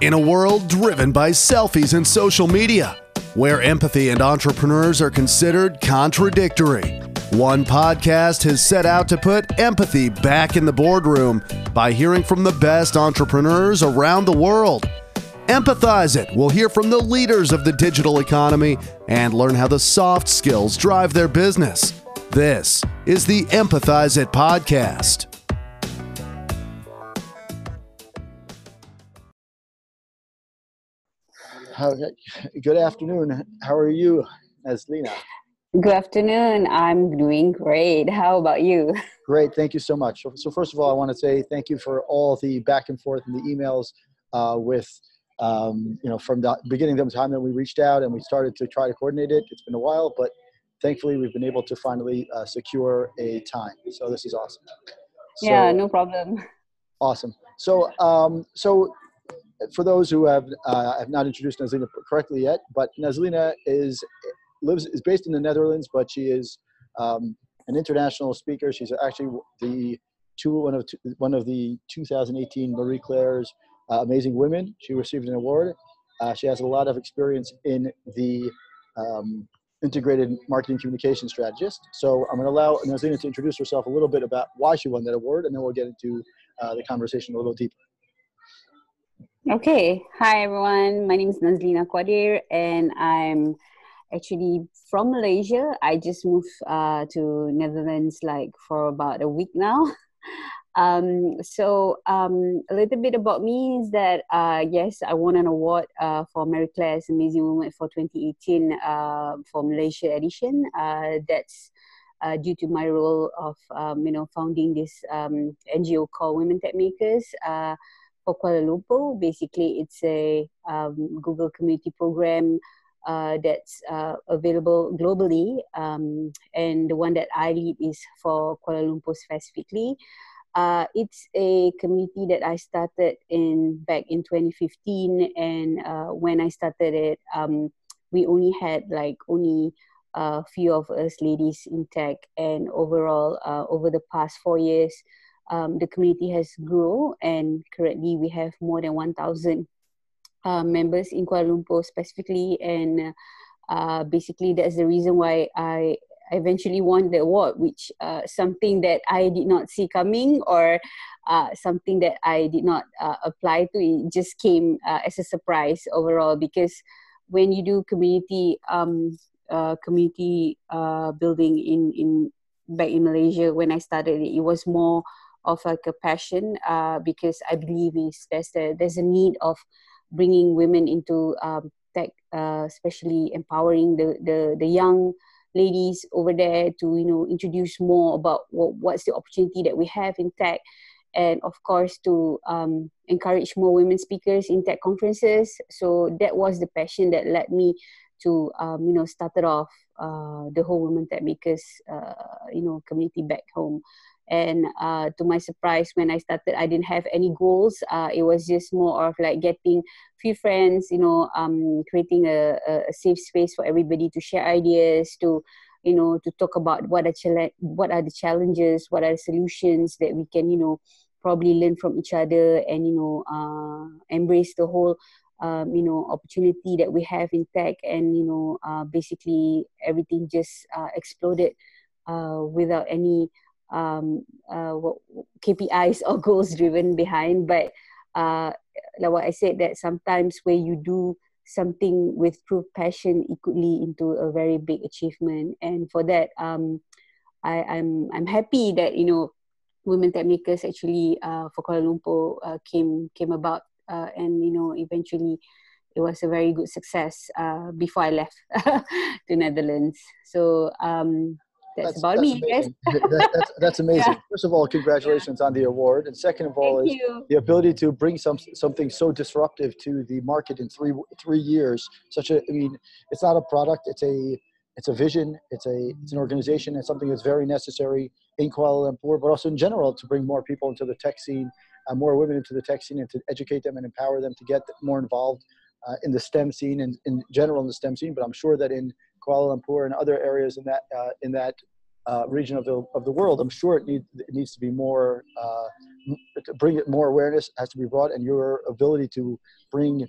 In a world driven by selfies and social media, where empathy and entrepreneurs are considered contradictory, one podcast has set out to put empathy back in the boardroom by hearing from the best entrepreneurs around the world. Empathize It will hear from the leaders of the digital economy and learn how the soft skills drive their business. This is the Empathize It podcast. How, good afternoon. How are you, Naslina? Good afternoon. I'm doing great. How about you? Great. Thank you so much. So, first of all, I want to say thank you for all the back and forth and the emails uh, with, um, you know, from the beginning of the time that we reached out and we started to try to coordinate it. It's been a while, but thankfully we've been able to finally uh, secure a time. So this is awesome. So, yeah, no problem. Awesome. So, um, so for those who have uh, have not introduced Naslina correctly yet, but Naslina is lives is based in the Netherlands, but she is um, an international speaker. She's actually the two one of one of the 2018 Marie Claire's uh, Amazing Women. She received an award. Uh, she has a lot of experience in the um, integrated marketing communication strategist. So I'm going to allow Naslina to introduce herself a little bit about why she won that award, and then we'll get into uh, the conversation a little deeper. Okay. Hi, everyone. My name is Naslina Quadir, and I'm actually from Malaysia. I just moved uh, to Netherlands like for about a week now. Um, so um, a little bit about me is that uh, yes, I won an award uh, for Marie Claire's Amazing Woman for 2018 uh, for Malaysia edition. Uh, that's uh, due to my role of um, you know founding this um, NGO called Women Tech Makers uh, for Kuala Lumpur. Basically, it's a um, Google Community Program uh, that's uh, available globally. Um, and the one that I lead is for Kuala Lumpur specifically. Uh, it's a community that I started in back in 2015, and uh, when I started it, um, we only had like only a few of us ladies in tech, and overall, uh, over the past four years, um, the community has grown, and currently we have more than 1,000 uh, members in Kuala Lumpur specifically, and uh, basically that's the reason why I eventually won the award, which uh, something that I did not see coming or uh, something that I did not uh, apply to. It just came uh, as a surprise overall because when you do community um, community building in in back in Malaysia when I started it, it was more of like a passion because I believe is there's a there's a need of bringing women into um, tech, especially empowering the the the young ladies over there to you know introduce more about what, what's the opportunity that we have in tech. And of course to um, encourage more women speakers in tech conferences. So that was the passion that led me to um, you know started off uh, the whole women tech makers uh, you know community back home and uh, to my surprise when i started i didn't have any goals. Uh, it was just more of like getting few friends you know um, creating a, a safe space for everybody to share ideas to you know to talk about what are chal- what are the challenges what are the solutions that we can you know probably learn from each other and you know uh, embrace the whole um, you know opportunity that we have in tech and you know uh, basically everything just uh, exploded uh, without any um, uh, KPIs or goals driven behind. But uh, like what I said, that sometimes when you do something with true passion, it could lead into a very big achievement. And for that, um, I, I'm I'm happy that you know, women tech makers actually uh, for Kuala Lumpur uh, came came about, uh, and you know, eventually it was a very good success uh, before I left to Netherlands. So um, that's, that's about that's me, I guess. that, that's, that's amazing. Yeah. First of all, congratulations on the award, and second of all Thank is you. the ability to bring some something so disruptive to the market in three three years. Such a, I mean, it's not a product; it's a it's a vision. It's a it's an organization. It's something that's very necessary in Kuala Lumpur, but also in general to bring more people into the tech scene, uh, more women into the tech scene, and to educate them and empower them to get more involved uh, in the STEM scene and in general in the STEM scene. But I'm sure that in Kuala Lumpur and other areas in that uh, in that uh, region of the of the world. I'm sure it needs it needs to be more uh, to bring it more awareness has to be brought, and your ability to bring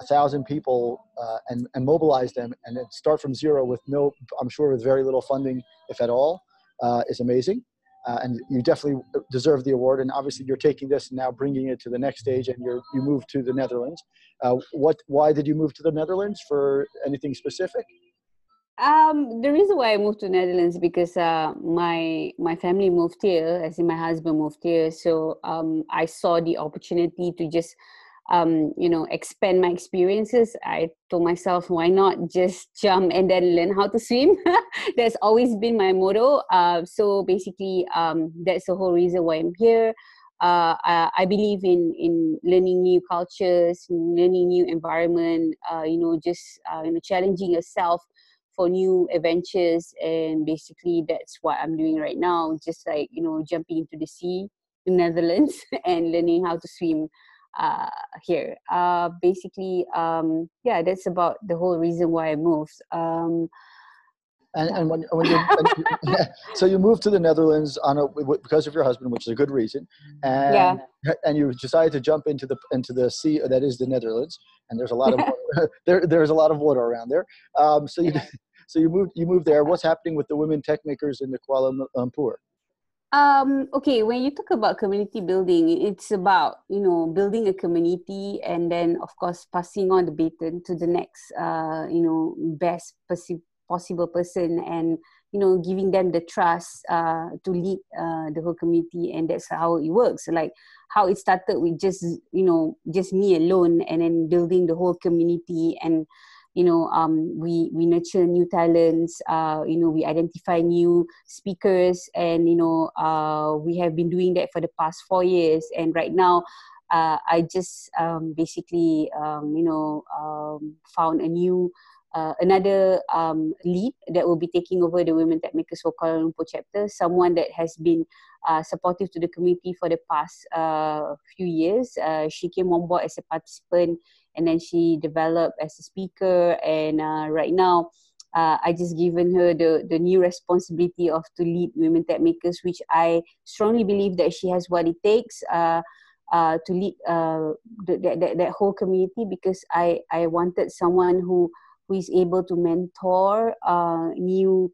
a thousand people uh, and and mobilize them and then start from zero with no, I'm sure with very little funding, if at all, uh, is amazing. Uh, and you definitely deserve the award. And obviously, you're taking this and now bringing it to the next stage, and you're you move to the Netherlands. Uh, what? Why did you move to the Netherlands? For anything specific? Um, the reason why I moved to Netherlands because uh, my my family moved here, as in my husband moved here. So um, I saw the opportunity to just um, you know expand my experiences. I told myself, why not just jump and then learn how to swim? that's always been my motto. Uh, so basically, um, that's the whole reason why I'm here. Uh, I, I, believe in in learning new cultures, learning new environment. Uh, you know, just uh, you know, challenging yourself for new adventures and basically that's what i'm doing right now just like you know jumping into the sea in the netherlands and learning how to swim uh, here uh, basically um, yeah that's about the whole reason why i moved um, and, and when, when you so you moved to the Netherlands on a because of your husband, which is a good reason, and yeah. and you decided to jump into the into the sea that is the Netherlands, and there's a lot of there there's a lot of water around there. Um, so you so you moved you moved there. What's happening with the women tech makers in the Kuala Lumpur? Um, okay, when you talk about community building, it's about you know building a community and then of course passing on the baton to the next uh, you know best possible person and you know giving them the trust uh, to lead uh, the whole community and that's how it works like how it started with just you know just me alone and then building the whole community and you know um, we we nurture new talents uh, you know we identify new speakers and you know uh, we have been doing that for the past four years and right now uh, i just um, basically um, you know um, found a new uh, another um, lead that will be taking over the Women Tech Makers for Kuala Lumpur chapter, someone that has been uh, supportive to the community for the past uh, few years. Uh, she came on board as a participant and then she developed as a speaker. And uh, right now uh, I just given her the, the new responsibility of to lead women tech makers, which I strongly believe that she has what it takes uh, uh, to lead uh, the, that, that whole community because I, I wanted someone who who is able to mentor uh, new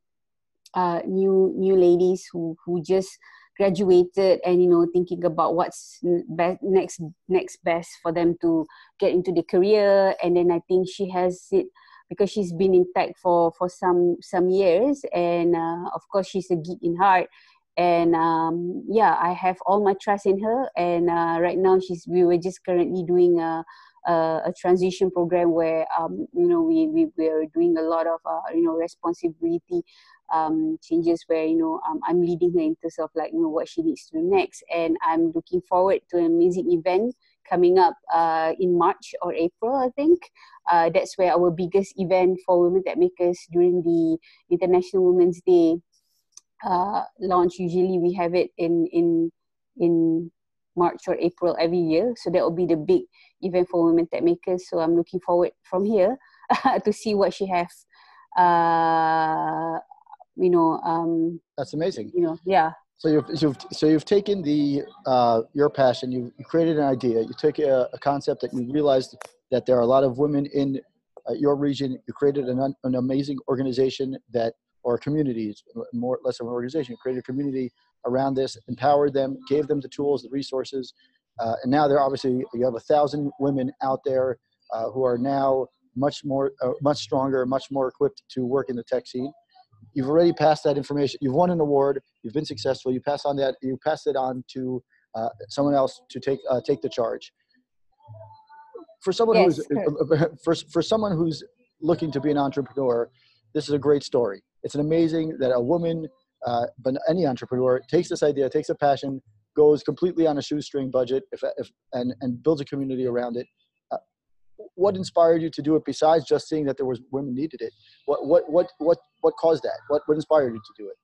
uh, new new ladies who who just graduated and you know thinking about what's best next next best for them to get into the career. And then i think she has it because she's been in tech for for some some years. And uh, of course she's a geek in heart. And um, yeah i have all my trust in her. And uh, right now she's we were just currently doing a, a, a transition program where um, you know we, we we're doing a lot of uh, you know responsibility um, changes where you know um, I'm leading her in terms of like you know what she needs to do next, and I'm looking forward to an amazing event coming up uh, in March or April, I think. Uh, that's where our biggest event for women tech makers during the International Women's Day uh, launch. Usually we have it in in in March or April every year. So that will be the big event for women tech makers. So I'm looking forward from here to see what she has uh, you know um that's amazing. you know yeah. So you've, you've so you've taken the uh, your passion you, you created an idea you took a, a, concept that you realized that there are a lot of women in uh, your region you created an, an amazing organization that or communities more less of an organization you created a community around this empowered them gave them the tools the resources uh, and now they're obviously you have a thousand women out there uh, who are now much more uh, much stronger much more equipped to work in the tech scene you've already passed that information. You've won an award. You've been successful. You pass on that. You pass it on to uh, someone else to take uh, take the charge. For someone yes, who's for for someone who's looking to be an entrepreneur, this is a great story. It's an amazing that a woman, uh, but any entrepreneur takes this idea, takes a passion, goes completely on a shoestring budget, if, if and and builds a community around it what inspired you to do it besides just seeing that there was women needed it? What what what what what caused that? What what inspired you to do it?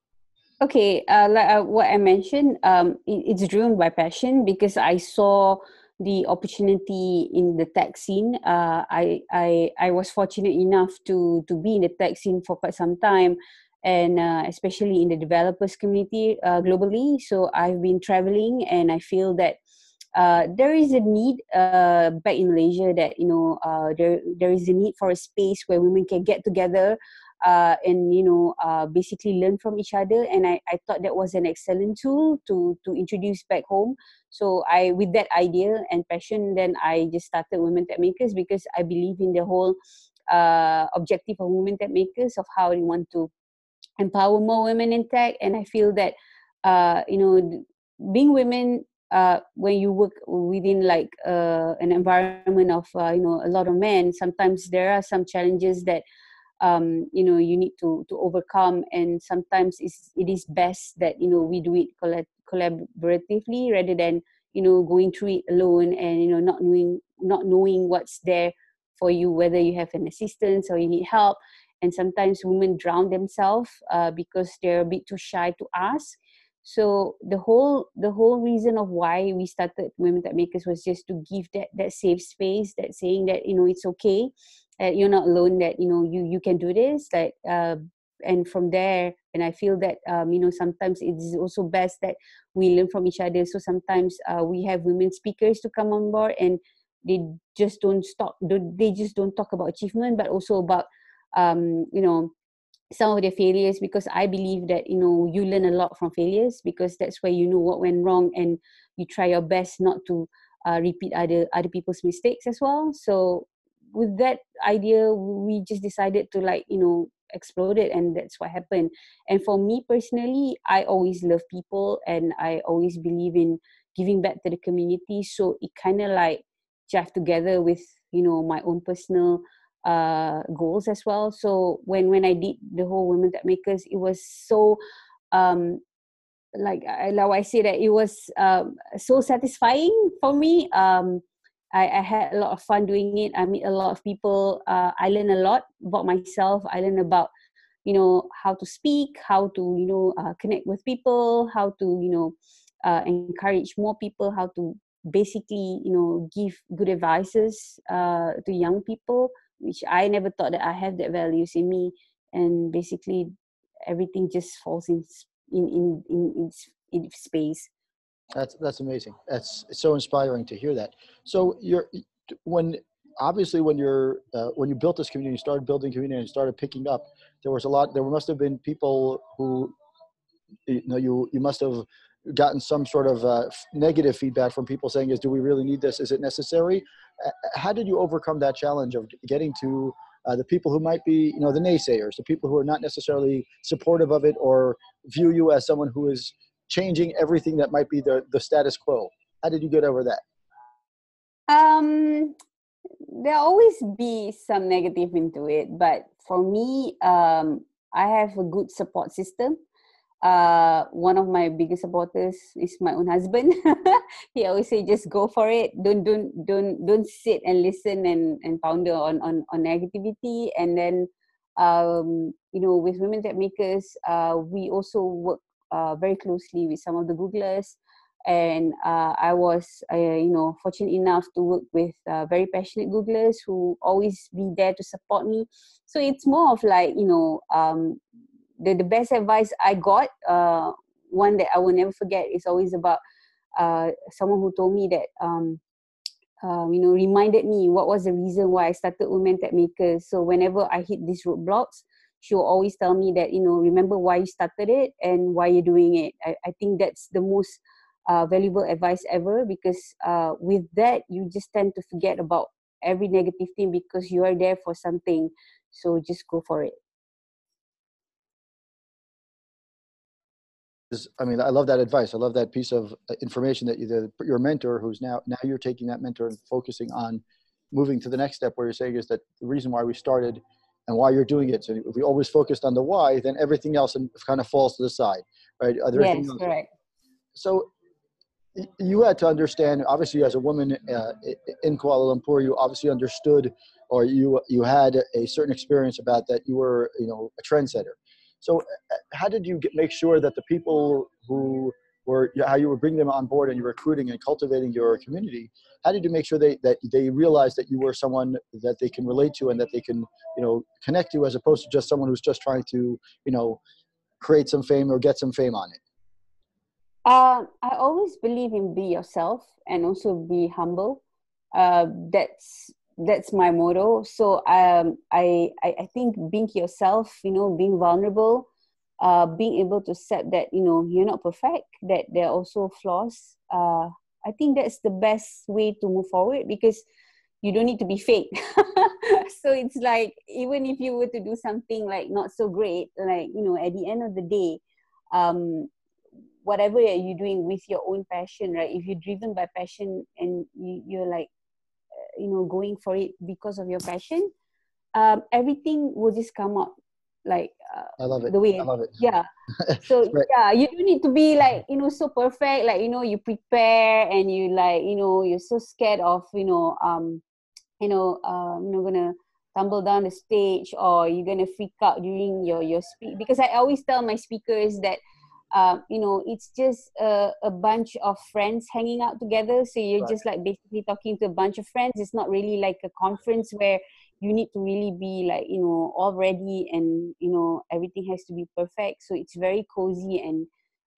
Okay uh, like uh, what i mentioned um, it, it's driven by passion because i saw the opportunity in the tech scene. Uh, I, I i was fortunate enough to to be in the tech scene for quite some time and uh, especially in the developers community uh, globally. So I've been traveling, and I feel that uh, there is a need uh, back in Malaysia that you know uh, there there is a need for a space where women can get together uh, and you know uh, basically learn from each other. And I, I thought that was an excellent tool to to introduce back home. So i with that idea and passion then i just started women tech makers because i believe in the whole uh, objective of women tech makers of how we want to empower more women in tech. And i feel that uh, you know being women uh, when you work within like uh, an environment of uh, you know a lot of men sometimes there are some challenges that um, you know you need to to overcome. And sometimes it's, it is best that you know we do it collaboratively rather than you know going through it alone and you know not knowing not knowing what's there for you whether you have an assistance or you need help. And sometimes women drown themselves uh, because they're a bit too shy to ask so the whole the whole reason of why we started women tech makers was just to give that that safe space that saying that you know it's okay that you're not alone that you know you you can do this like uh, and from there and i feel that um, you know sometimes it's also best that we learn from each other. So sometimes uh, we have women speakers to come on board and they just don't stop they just don't talk about achievement but also about um, you know some of their failures because i believe that you know you learn a lot from failures because that's where you know what went wrong and you try your best not to uh, repeat other other people's mistakes as well. So with that idea we just decided to like you know explode it and that's what happened. And for me personally i always love people and i always believe in giving back to the community. So it kind of like jive together with you know my own personal uh, goals as well. So when when I did the whole Women Tech Makers, it was so um, like I I say that it was um, so satisfying for me. Um, I, I had a lot of fun doing it. I meet a lot of people. Uh, I learn a lot about myself. I learn about you know how to speak, how to you know uh, connect with people, how to you know uh, encourage more people, how to basically you know give good advices uh, to young people which I never thought that I have that values in me, and basically everything just falls in in in in, in, in space. That's that's amazing. That's so inspiring to hear that. So you're when obviously when you're uh, when you built this community, you started building community, and started picking up, there was a lot. There must have been people who you know you you must have gotten some sort of uh, negative feedback from people saying is do we really need this is it necessary how did you overcome that challenge of getting to uh, the people who might be you know the naysayers the people who are not necessarily supportive of it or view you as someone who is changing everything that might be the, the status quo? How did you get over that? Um there always be some negative into it but for me um i have a good support system uh, one of my biggest supporters is my own husband. he always say, "Just go for it. Don't don't don't don't sit and listen and and ponder on on on negativity." And then, um, you know, with Women Tech Makers, uh, we also work uh, very closely with some of the Googlers. And uh, I was, uh, you know, fortunate enough to work with uh, very passionate Googlers who always be there to support me. So it's more of like, you know, um, the, the best advice I got, uh, one that I will never forget, is always about uh, someone who told me that, um, uh, you know, reminded me what was the reason why I started Women Tech Makers. So whenever I hit these roadblocks, she will always tell me that, you know, remember why you started it and why you're doing it. I, I think that's the most uh, valuable advice ever because uh, with that, you just tend to forget about every negative thing because you are there for something. So just go for it. Is i mean i love that advice. I love that piece of uh, information that you the, your mentor who's now now you're taking that mentor and focusing on moving to the next step where you're saying is that the reason why we started and why you're doing it. So if we always focused on the why then everything else kind of falls to the side right? Yes, right. So you had to understand obviously as a woman uh, in kuala lumpur you obviously understood or you you had a certain experience about that you were you know a trendsetter so, uh, how did you get, make sure that the people who were how you were bringing them on board and you're recruiting and cultivating your community. How did you make sure they, that they realize that you were someone that they can relate to and that they can, you know, connect to as opposed to just someone who's just trying to, you know, create some fame or get some fame on it? Uh, I always believe in be yourself and also be humble. Uh, that's that's my motto. So um, I, I I think being yourself, you know, being vulnerable, uh, being able to accept that you know you're not perfect, that there are also flaws. Uh, I think that's the best way to move forward because you don't need to be fake. so it's like even if you were to do something like not so great, like you know, at the end of the day, um, whatever you're doing with your own passion, right? If you're driven by passion and you, you're like, you know, going for it because of your passion, um, everything will just come out like uh, I love it. The way, I love it. Yeah. So right. yeah, you don't need to be like you know so perfect. Like you know, you prepare and you like you know you're so scared of you know um you know um you know gonna tumble down the stage or you're gonna freak out during your your speak because I always tell my speakers that um, you know, it's just a, a, bunch of friends hanging out together. So you're right. just like basically talking to a bunch of friends. It's not really like a conference where you need to really be like, you know, all ready and, you know, everything has to be perfect. So it's very cozy and,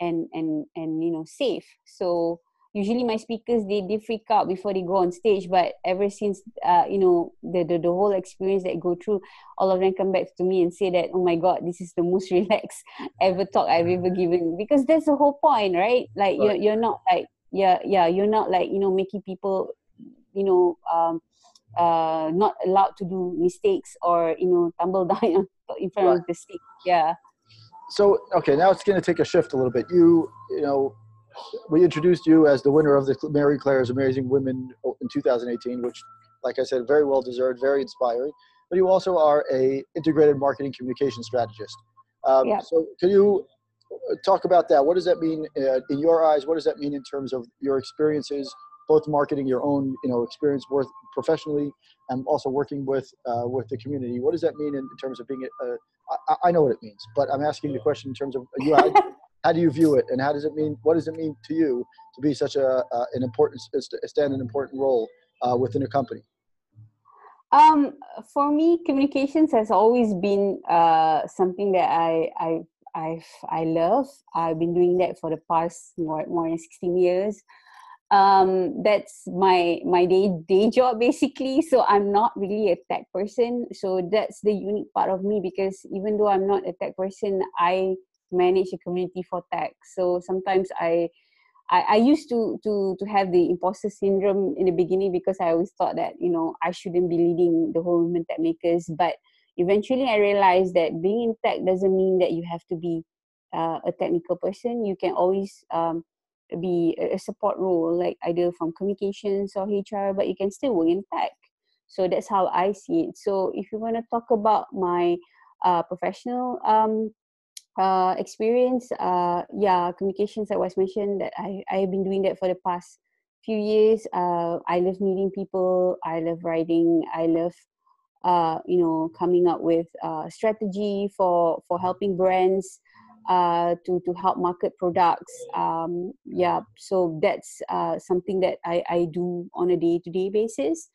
and, and, and, you know, safe. So, usually my speakers they, they freak out before they go on stage but ever since uh, you know the, the the whole experience that go through all of them come back to me and say that oh my god this is the most relaxed ever talk i've ever given. Because that's the whole point right? Like right. you're, you're not like yeah yeah you're not like you know making people you know um uh not allowed to do mistakes or you know tumble down in front right. of the stage. Yeah. So okay now it's going to take a shift a little bit. You you know we introduced you as the winner of the Marie Claire's Amazing Women in 2018, which, like I said, very well deserved, very inspiring. But you also are a integrated marketing communication strategist. Um, yeah. So, can you uh, talk about that? What does that mean uh, in your eyes? What does that mean in terms of your experiences, both marketing your own, you know, experience worth professionally, and also working with uh, with the community? What does that mean in, in terms of being a, a I, I know what it means, but I'm asking the question in terms of you. How do you view it? And how does it mean what does it mean to you to be such a uh, an important stand an important role uh, within a company? Um, for me communications has always been uh, something that i i i i love. I've been doing that for the past more more than 16 years. Um, that's my my day day job basically. So i'm not really a tech person. So that's the unique part of me because even though i'm not a tech person i manage a community for tech. So sometimes I, I, I used to to to have the imposter syndrome in the beginning because I always thought that you know I shouldn't be leading the whole women tech makers. But eventually, I realized that being in tech doesn't mean that you have to be uh, a technical person. You can always um, be a support role, like either from communications or HR, but you can still work in tech. So that's how I see it. So if you want to talk about my uh, professional um, uh, experience, uh, yeah, communications that was mentioned that I, I've been doing that for the past few years. Uh, I love meeting people. I love writing. I love, uh, you know, coming up with uh, strategy for, for helping brands uh, to, to help market products. Um, yeah, so that's uh, something that I, I do on a day-to-day basis.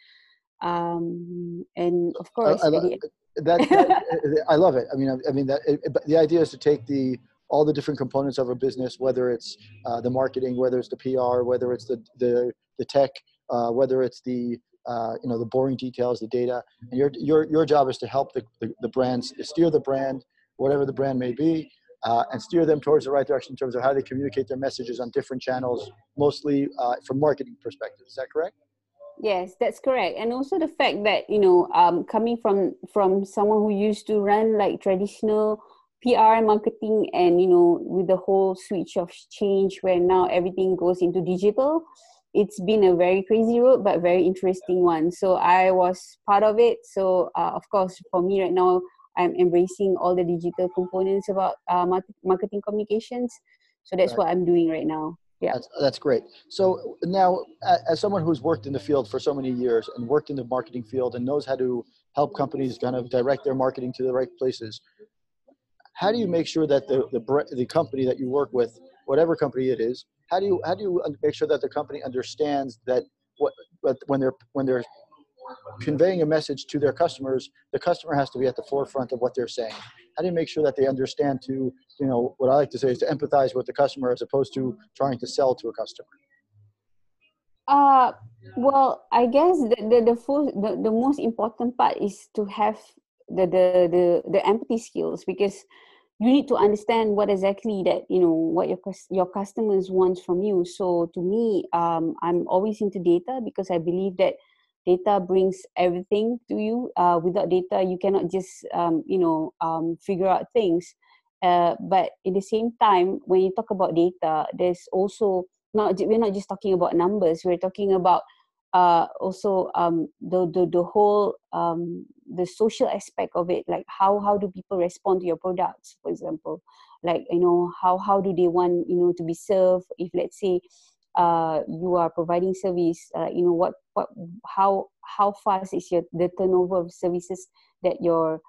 Um, and of course, I, I, that, that I love it. I mean, I, I mean that it, the idea is to take the all the different components of a business, whether it's uh, the marketing, whether it's the PR, whether it's the the, the tech, uh, whether it's the uh, you know the boring details, the data, and your your your job is to help the, the, the brands steer the brand, whatever the brand may be, uh, and steer them towards the right direction in terms of how they communicate their messages on different channels, mostly uh, from marketing perspective. Is that correct? Yes that's correct. And also the fact that you know um, coming from from someone who used to run like traditional pr marketing and you know with the whole switch of change where now everything goes into digital it's been a very crazy road but very interesting one. So i was part of it. So uh, of course for me right now i'm embracing all the digital components about uh, marketing communications. So that's what i'm doing right now yeah. That's, that's great. So now as someone who's worked in the field for so many years and worked in the marketing field and knows how to help companies kind of direct their marketing to the right places how do you make sure that the the, the company that you work with whatever company it is, how do you how do you make sure that the company understands that what when they're when they're conveying a message to their customers, the customer has to be at the forefront of what they're saying. How do you make sure that they understand to, you know, what I like to say is to empathize with the customer as opposed to trying to sell to a customer? Uh, well, I guess the the the, full, the the most important part is to have the the the the empathy skills because you need to understand what exactly that you know what your your customers want from you. So to me, um, I'm always into data because I believe that data brings everything to you. Uh, without data, you cannot just um, you know um, figure out things. Uh, but in the same time, when you talk about data, there's also not we're not just talking about numbers we're talking about uh, also um, the, the the whole um, the social aspect of it like how how do people respond to your products for example like you know how how do they want you know to be served if let's say uh, you are providing service uh, you know what what how how fast is your the turnover of services that your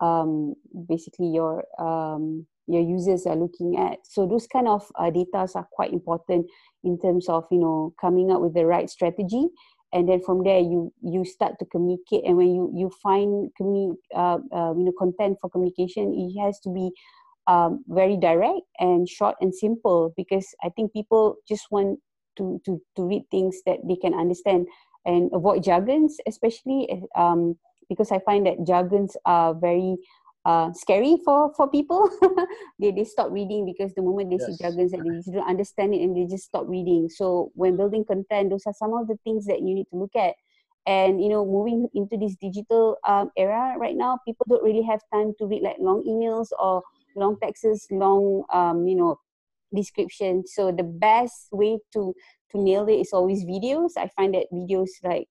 um, basically your um, your users are looking at. So those kind of uh, data are quite important in terms of you know coming up with the right strategy, and then from there you you start to communicate. And when you you find commu- uh, uh, you know content for communication, it has to be um, very direct and short and simple because I think people just want to to to read things that they can understand and avoid jargons, especially um, because I find that jargons are very uh, scary for for people. they they stop reading because the moment they yes. see jargons and they don't understand it and they just stop reading. So when building content, those are some of the things that you need to look at. And you know, moving into this digital um, era right now, people don't really have time to read like long emails or long texts, long um, you know description. So the best way to to nail it is always videos. I find that videos like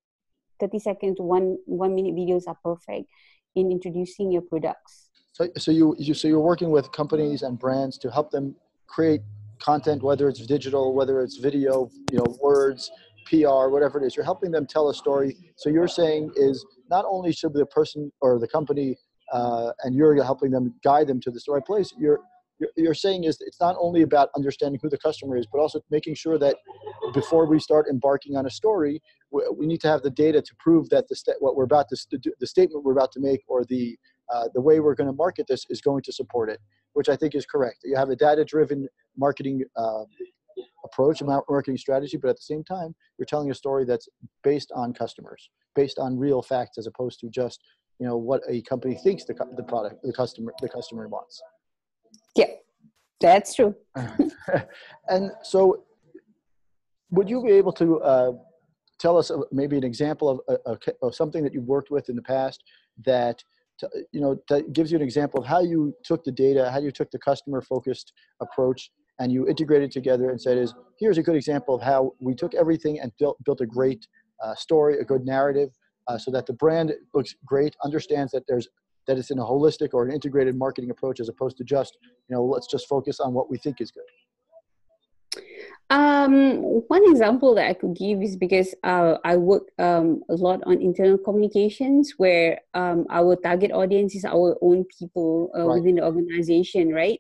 30 second to one one minute videos are perfect in introducing your products so, so you, you so you're working with companies and brands to help them create content whether it's digital whether it's video you know words pr whatever it is you're helping them tell a story so you're saying is not only should the person or the company uh, and you're helping them guide them to the right place you're you're saying is it's not only about understanding who the customer is, but also making sure that before we start embarking on a story, we need to have the data to prove that the st- what we're about to do, the statement we're about to make or the uh, the way we're going to market this is going to support it, which I think is correct. You have a data-driven marketing uh, approach, marketing strategy, but at the same time, you're telling a story that's based on customers, based on real facts, as opposed to just you know what a company thinks the, the product the customer the customer wants. Yeah, that's true. and so, would you be able to uh, tell us maybe an example of, uh, of, something that you've worked with in the past that you know that gives you an example of how you took the data, how you took the customer focused approach, and you integrated together and said, "Is here's a good example of how we took everything and built built a great uh, story, a good narrative." Uh, so that the brand looks great, understands that there's that it's in a holistic or an integrated marketing approach as opposed to just you know let's just focus on what we think is good um, one example that I could give is because uh, I work um, a lot on internal communications where um, our target audience is our own people uh, right. within the organization, right?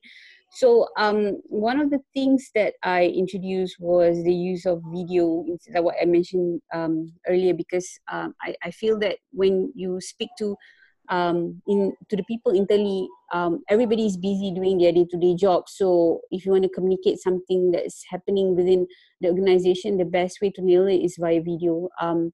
So um, one of the things that I introduced was the use of video of what I mentioned um, earlier because um, I, I feel that when you speak to um, in to the people internally, um, everybody is busy doing their day-to-day job. So if you want to communicate something that is happening within the organization, the best way to nail it is via video. Um,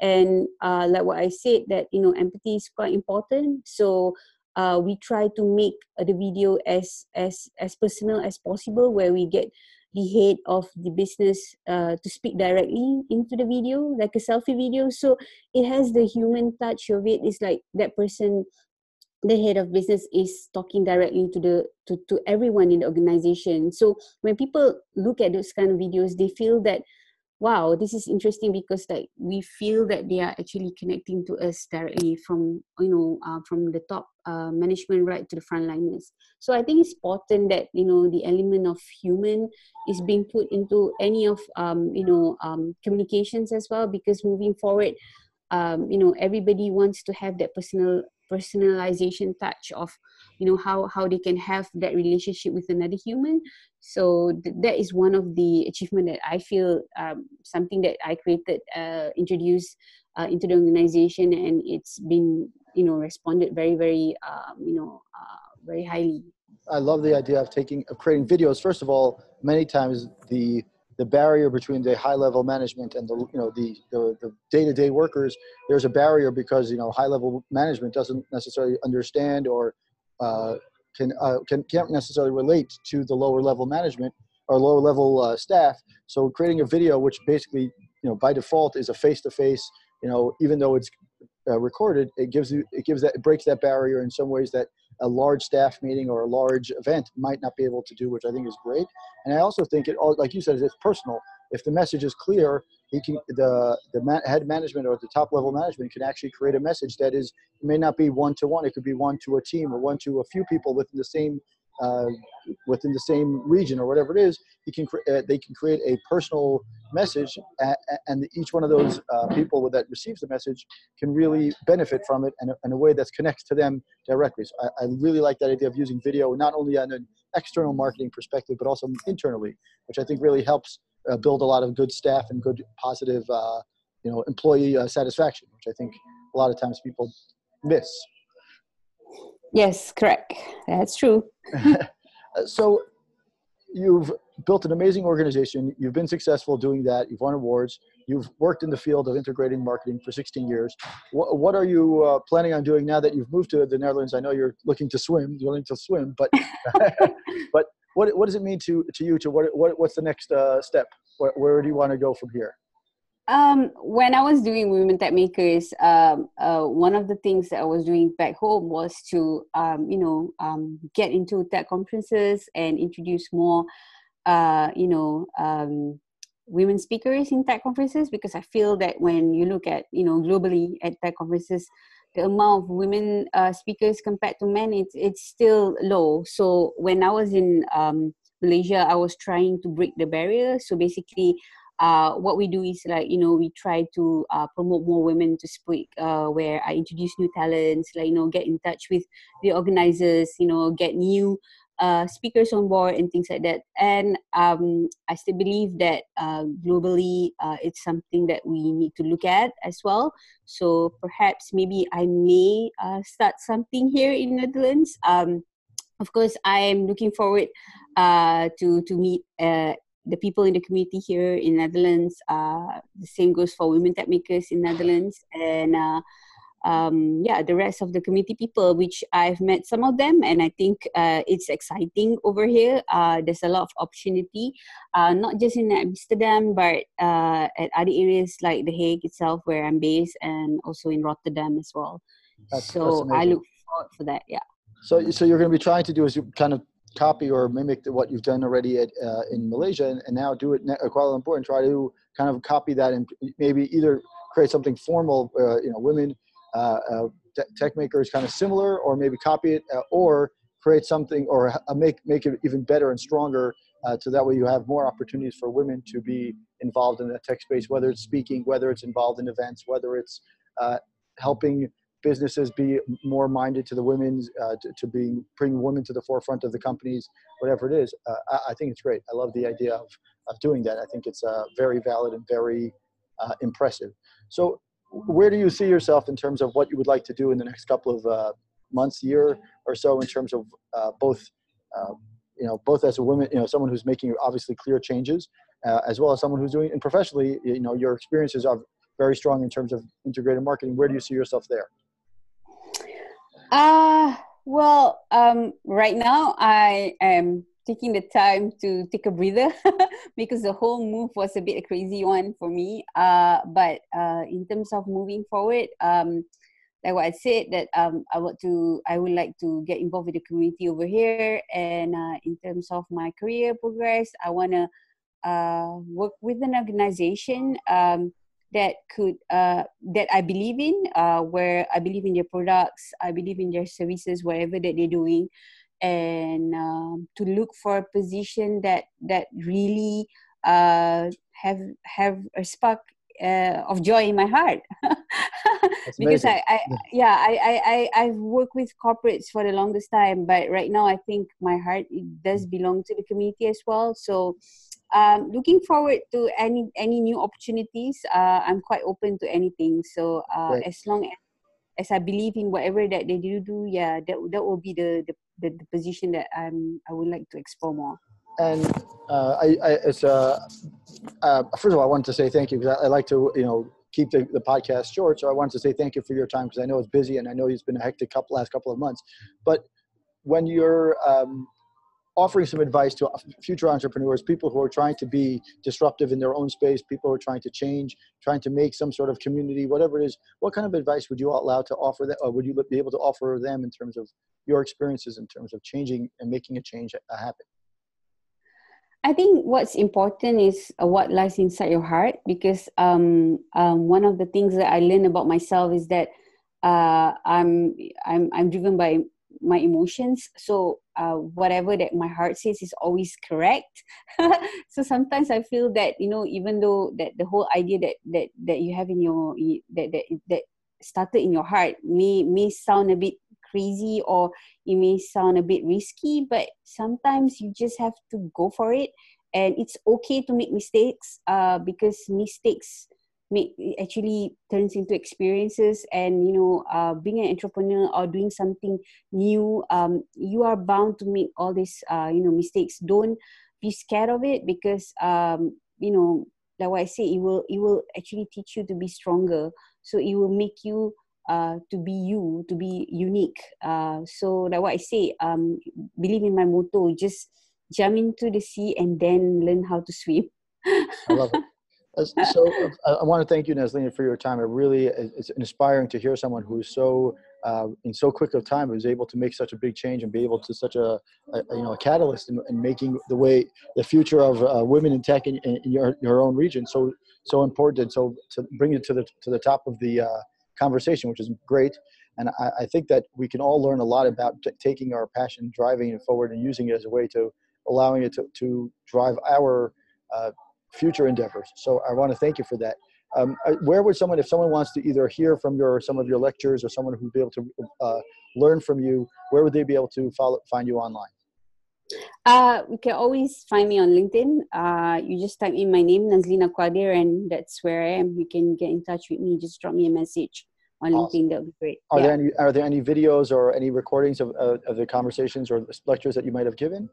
and uh, like what I said, that you know empathy is quite important. So uh, we try to make the video as as as personal as possible, where we get the head of the business uh, to speak directly into the video, like a selfie video. So it has the human touch of it. It's like that person, the head of business, is talking directly to the to, to everyone in the organization. So when people look at those kind of videos, they feel that wow this is interesting because like we feel that they are actually connecting to us directly from you know uh, from the top uh, management right to the frontliners. So i think it's important that you know the element of human is being put into any of um, you know um, communications as well because moving forward um, you know everybody wants to have that personal personalization touch of you know how how they can have that relationship with another human. So th- that is one of the achievement that i feel um, something that i created uh, introduced uh, into the organization and it's been you know responded very very um, you know uh, very highly. I love the idea of taking of creating videos. First of all many times the the barrier between the high level management and the you know the the, the day-to-day workers there's a barrier because you know high level management doesn't necessarily understand or uh, can, uh, can can't necessarily relate to the lower level management or lower level uh, staff. So creating a video which basically you know by default is a face-to-face you know even though it's uh, recorded it gives you it gives that it breaks that barrier in some ways that a large staff meeting or a large event might not be able to do, which I think is great. And I also think it all, like you said, it's personal. If the message is clear, he can the the head management or the top level management can actually create a message that is may not be one to one. It could be one to a team or one to a few people within the same uh, within the same region or whatever it is, can uh, they can create a personal message, and each one of those uh, people that receives the message can really benefit from it in a, in a way that connects to them directly. So I, I, really like that idea of using video not only on an external marketing perspective, but also internally, which I think really helps uh, build a lot of good staff and good positive, uh, you know, employee uh, satisfaction, which I think a lot of times people miss. Yes, correct. That's true. so you've built an amazing organization. You've been successful doing that. You've won awards. You've worked in the field of integrating marketing for 16 years. What, what are you uh, planning on doing now that you've moved to the Netherlands? I know you're looking to swim, you're looking to swim, but but what, what does it mean to, to you? To what, what what's the next uh, step? Where, where do you want to go from here? Um, when I was doing Women Tech Makers, um, uh, one of the things that I was doing back home was to, um, you know, um, get into tech conferences and introduce more, uh, you know, um, women speakers in tech conferences because I feel that when you look at, you know, globally at tech conferences, the amount of women uh, speakers compared to men, it's it's still low. So when I was in um, Malaysia, I was trying to break the barrier. So basically, uh, what we do is like you know we try to uh, promote more women to speak uh, where i introduce new talents like you know get in touch with the organizers you know get new uh, speakers on board and things like that. And um, i still believe that uh, globally uh, it's something that we need to look at as well. So perhaps maybe i may start something here in netherlands. Um, of course i am looking forward to to meet the people in the community here in Netherlands. Uh, the same goes for women tech makers in Netherlands, and uh, um, yeah, the rest of the community people, which I've met some of them, and I think uh, it's exciting over here. Uh, there's a lot of opportunity, uh, not just in Amsterdam, but uh, at other areas like The Hague itself, where I'm based, and also in Rotterdam as well. That's, so that's I look forward for that. Yeah. So, so you're going to be trying to do is you kind of copy or mimic what you've done already at, uh, in Malaysia and, and, now do it at Kuala Lumpur and try to kind of copy that and maybe either create something formal, uh, you know, women uh, uh tech makers kind of similar, or maybe copy it, uh, or create something or uh, make make it even better and stronger. so that way you have more opportunities for women to be involved in the tech space, whether it's speaking, whether it's involved in events, whether it's helping businesses be more minded to the women's uh, to, to being bring women to the forefront of the companies whatever it is uh, I, I, think it's great. I love the idea of, of doing that. I think it's uh, very valid and very uh, impressive. So where do you see yourself in terms of what you would like to do in the next couple of uh, months year or so in terms of uh, both you know both as a woman you know someone who's making obviously clear changes as well as someone who's doing and professionally you know your experiences are very strong in terms of integrated marketing. Where do you see yourself there uh, well, um, right now I am taking the time to take a breather because the whole move was a bit a crazy one for me. Uh, but uh, in terms of moving forward, um, like what I said, that um, I want to, I would like to get involved with the community over here. And uh, in terms of my career progress, I want to uh, work with an organization um, that could uh, that I believe in, uh, where I believe in their products, I believe in their services, whatever that they're doing, and um, to look for a position that that really uh, have have a spark uh, of joy in my heart. because I, I yeah I, I I I've worked with corporates for the longest time, but right now I think my heart it does mm. belong to the community as well. So um, looking forward to any any new opportunities. Uh, I'm quite open to anything. So uh, right. as long as, as I believe in whatever that they do, do yeah, that that will be the the, the, the position that I'm I would like to explore more. And uh, I, I, it's uh, uh, first of all, I wanted to say thank you because I, I like to you know keep the, the podcast short. So I wanted to say thank you for your time because I know it's busy and I know it's been a hectic couple last couple of months. But when you're um, offering some advice to future entrepreneurs, people who are trying to be disruptive in their own space, people who are trying to change, trying to make some sort of community, whatever it is, what kind of advice would you allow to offer them, or would you be able to offer them in terms of your experiences in terms of changing and making a change happen? I think what's important is uh, what lies inside your heart because um, um, one of the things that I learned about myself is that uh, I'm I'm I'm driven by my emotions. So uh, whatever that my heart says is always correct. So sometimes i feel that you know even though that the whole idea that that that you have in your that that that started in your heart may may sound a bit crazy or it may sound a bit risky but sometimes you just have to go for it. And it's okay to make mistakes uh, because mistakes make actually turns into experiences and you know uh, being an entrepreneur or doing something new um, you are bound to make all these uh, you know mistakes. Don't be scared of it because um, you know like what i say it will it will actually teach you to be stronger. So it will make you uh, to be you to be unique. Uh, so like what i say um, believe in my motto just jump into the sea and then learn how to swim. I love it so uh, I want to thank you, Nazlina, for your time. It really it's inspiring to hear someone who's so uh, in so quick of time was able to make such a big change and be able to such a, a you know a catalyst in, in, making the way the future of uh, women in tech in, in, your your own region so so important. So to bring it to the to the top of the uh, conversation, which is great. And I, I, think that we can all learn a lot about t- taking our passion, driving it forward, and using it as a way to allowing it to, to drive our uh, future endeavors. So I want to thank you for that. Um, uh, where would someone, if someone wants to either hear from your some of your lectures or someone who'd be able to uh, learn from you, where would they be able to follow find you online? Uh, you can always find me on LinkedIn. Uh, you just type in my name, Nazlina Quadir, and that's where I am. You can get in touch with me. Just drop me a message on awesome. LinkedIn. That would be great. Are yeah. there any Are there any videos or any recordings of, uh, of the conversations or lectures that you might have given?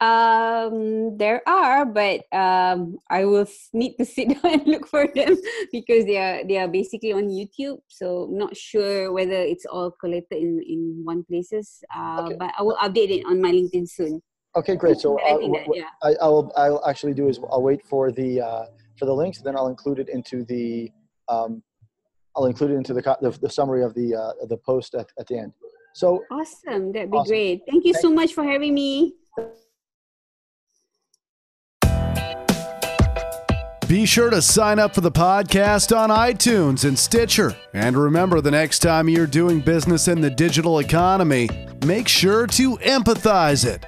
Um, there are, but um, I will need to sit down and look for them because they are they are basically on YouTube. So I'm not sure whether it's all collected in in one places. Uh, okay. But I will update it on my LinkedIn soon. Okay, great. So I, that, yeah. I, I'll I'll actually do is I'll wait for the uh, for the links, then I'll include it into the um, I'll include it into the the, the summary of the uh, the post at, at the end. So awesome! That'd be awesome. great. Thank you so much for having me. Be sure to sign up for the podcast on iTunes and Stitcher. And remember, the next time you're doing business in the digital economy, make sure to empathize it.